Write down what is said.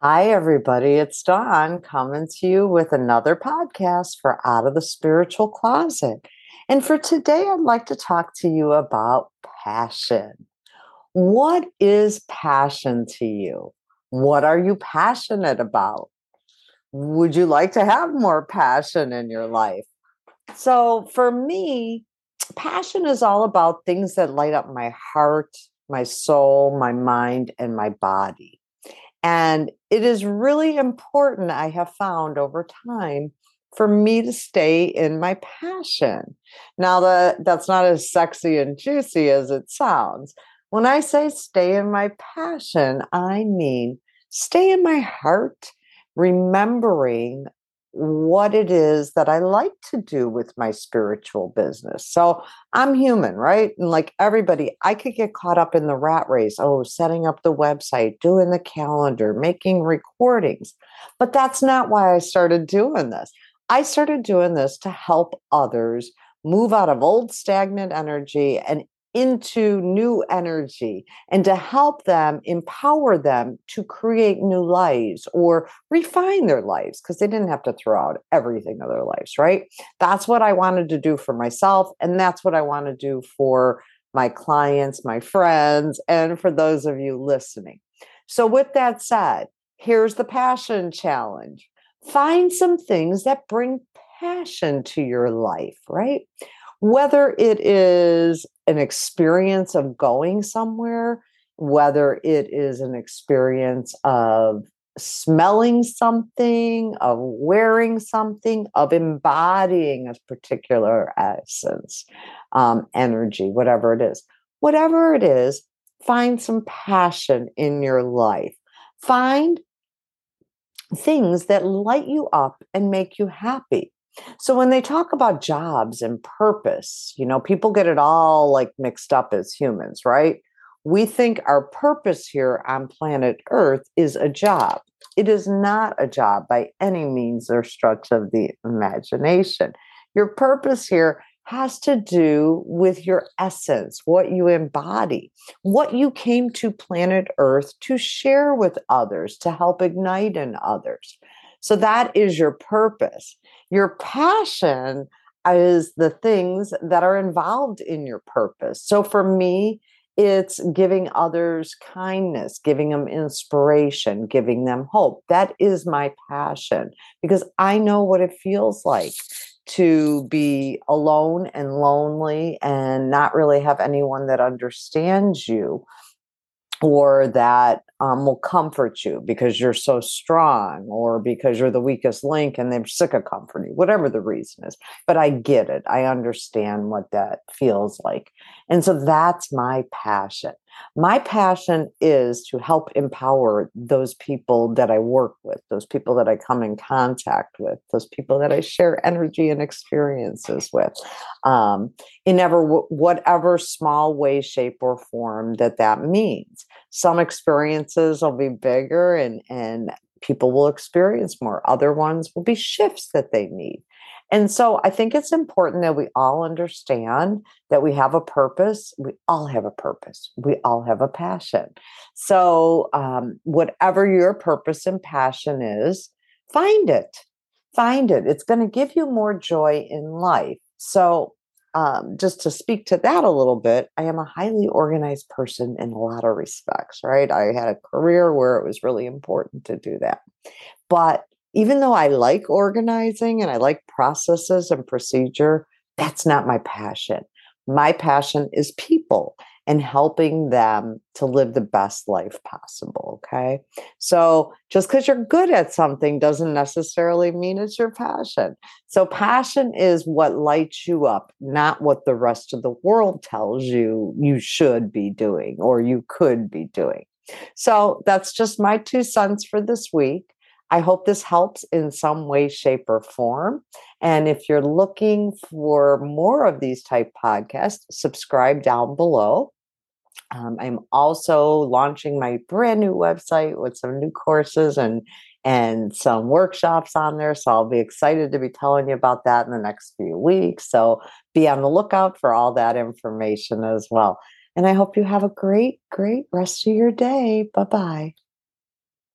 Hi, everybody. It's Dawn coming to you with another podcast for Out of the Spiritual Closet. And for today, I'd like to talk to you about passion. What is passion to you? What are you passionate about? Would you like to have more passion in your life? So, for me, passion is all about things that light up my heart, my soul, my mind, and my body. And it is really important, I have found over time, for me to stay in my passion. Now, that, that's not as sexy and juicy as it sounds. When I say stay in my passion, I mean stay in my heart, remembering what it is that I like to do with my spiritual business. So I'm human, right? And like everybody, I could get caught up in the rat race. Oh, setting up the website, doing the calendar, making recordings. But that's not why I started doing this. I started doing this to help others move out of old stagnant energy and into new energy and to help them empower them to create new lives or refine their lives because they didn't have to throw out everything of their lives, right? That's what I wanted to do for myself. And that's what I want to do for my clients, my friends, and for those of you listening. So, with that said, here's the passion challenge find some things that bring passion to your life, right? Whether it is an experience of going somewhere, whether it is an experience of smelling something, of wearing something, of embodying a particular essence, um, energy, whatever it is. Whatever it is, find some passion in your life. Find things that light you up and make you happy. So when they talk about jobs and purpose, you know, people get it all like mixed up as humans, right? We think our purpose here on planet Earth is a job. It is not a job by any means or stretch of the imagination. Your purpose here has to do with your essence, what you embody, what you came to planet Earth to share with others, to help ignite in others. So that is your purpose. Your passion is the things that are involved in your purpose. So for me, it's giving others kindness, giving them inspiration, giving them hope. That is my passion because I know what it feels like to be alone and lonely and not really have anyone that understands you or that um, will comfort you because you're so strong or because you're the weakest link and they're sick of comforting, whatever the reason is. But I get it. I understand what that feels like. And so that's my passion. My passion is to help empower those people that I work with, those people that I come in contact with, those people that I share energy and experiences with, um, in ever whatever small way, shape, or form that that means. Some experiences will be bigger and and people will experience more. Other ones will be shifts that they need. And so I think it's important that we all understand that we have a purpose. We all have a purpose. We all have a passion. So, um, whatever your purpose and passion is, find it. Find it. It's going to give you more joy in life. So, um, just to speak to that a little bit, I am a highly organized person in a lot of respects, right? I had a career where it was really important to do that. But even though I like organizing and I like processes and procedure, that's not my passion. My passion is people and helping them to live the best life possible. Okay. So just because you're good at something doesn't necessarily mean it's your passion. So passion is what lights you up, not what the rest of the world tells you you should be doing or you could be doing. So that's just my two cents for this week. I hope this helps in some way, shape, or form. And if you're looking for more of these type podcasts, subscribe down below. Um, I'm also launching my brand new website with some new courses and and some workshops on there. So I'll be excited to be telling you about that in the next few weeks. So be on the lookout for all that information as well. And I hope you have a great, great rest of your day. Bye bye.